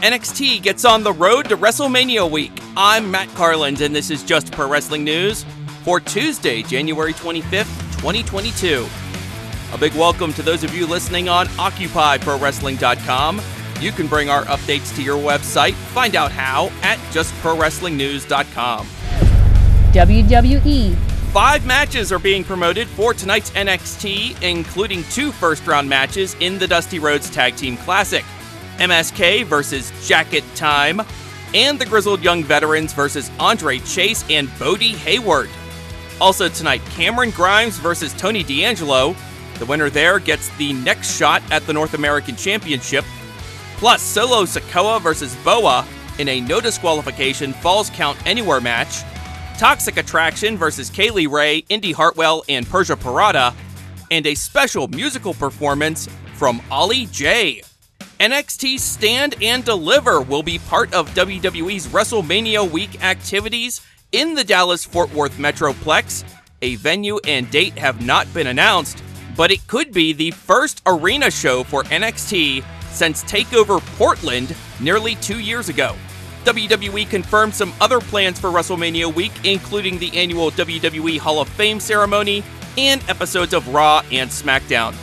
NXT gets on the road to WrestleMania week. I'm Matt Carlin, and this is Just Pro Wrestling News for Tuesday, January 25th, 2022. A big welcome to those of you listening on OccupyProWrestling.com. You can bring our updates to your website. Find out how at JustProWrestlingNews.com. WWE. Five matches are being promoted for tonight's NXT, including two first round matches in the Dusty Rhodes Tag Team Classic MSK versus Jacket Time, and the Grizzled Young Veterans versus Andre Chase and Bodhi Hayward. Also tonight, Cameron Grimes versus Tony D'Angelo. The winner there gets the next shot at the North American Championship. Plus, Solo Sikoa versus Boa in a no disqualification Falls Count Anywhere match. Toxic Attraction versus Kay Lee Ray, Indi Hartwell, and Persia Pirotta. And a special musical performance from Ollie J. NXT Stand and Deliver will be part of WWE's WrestleMania week activities in the Dallas Fort Worth Metroplex. A venue and date have not been announced, but it could be the first arena show for NXT since TakeOver Portland nearly two years ago. WWE confirmed some other plans for WrestleMania week, including the annual WWE Hall of Fame ceremony and episodes of Raw and SmackDown.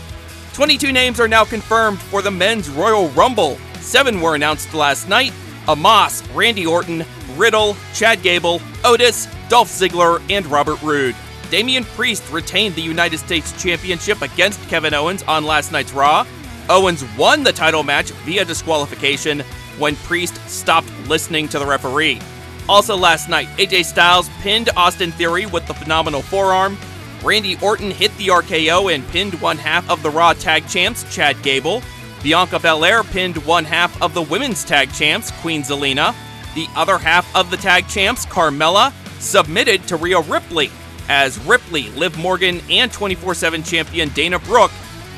22 names are now confirmed for the men's Royal Rumble. Seven were announced last night Omos, Randy Orton, Riddle, Chad Gable, Otis, Dolph Ziggler, and Robert Roode. Damian Priest retained the United States Championship against Kevin Owens on last night's Raw. Owens won the title match via disqualification when Priest stopped listening to the referee. Also last night, AJ Styles pinned Austin Theory with the phenomenal forearm. Randy Orton hit the RKO and pinned one half of the Raw Tag Champs, Chad Gable. Bianca Belair pinned one half of the Women's Tag Champs, Queen Zelina. The other half of the Tag Champs, Carmella, submitted to Rhea Ripley as Ripley, Liv Morgan, and 24 7 champion Dana Brooke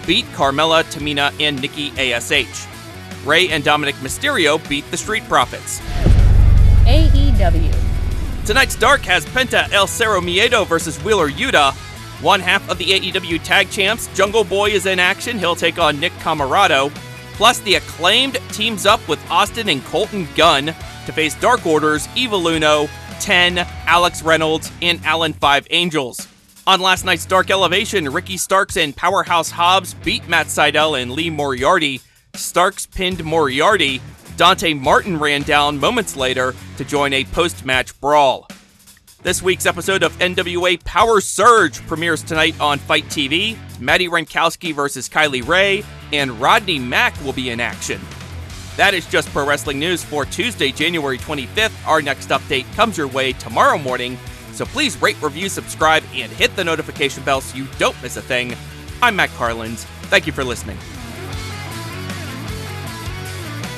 beat Carmella, Tamina, and Nikki ASH. Rey and Dominic Mysterio beat the Street Profits. AEW. Tonight's Dark has Penta El Zero Miedo versus Wheeler Yuta. One half of the AEW Tag Champs, Jungle Boy, is in action. He'll take on Nick Comoroto. Plus, the acclaimed teams up with Austin and Colten Gunn to face Dark Order's Evil Uno, 10, Alex Reynolds, and Alan 5 Angels. On last night's Dark Elevation, Ricky Starks and Powerhouse Hobbs beat Matt Sydal and Lee Moriarty. Starks pinned Moriarty. Dante Martin ran down moments later to join a post match brawl. This week's episode of NWA Power Surge premieres tonight on FITE TV. Madi Wrenkowski versus Kylie Rae and Rodney Mack will be in action. That is just pro wrestling news for Tuesday, January 25th. Our next update comes your way tomorrow morning, so please rate, review, subscribe, and hit the notification bell so you don't miss a thing. I'm Matt Carlins. Thank you for listening.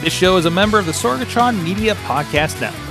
This show is a member of the Sorgatron Media Podcast Network.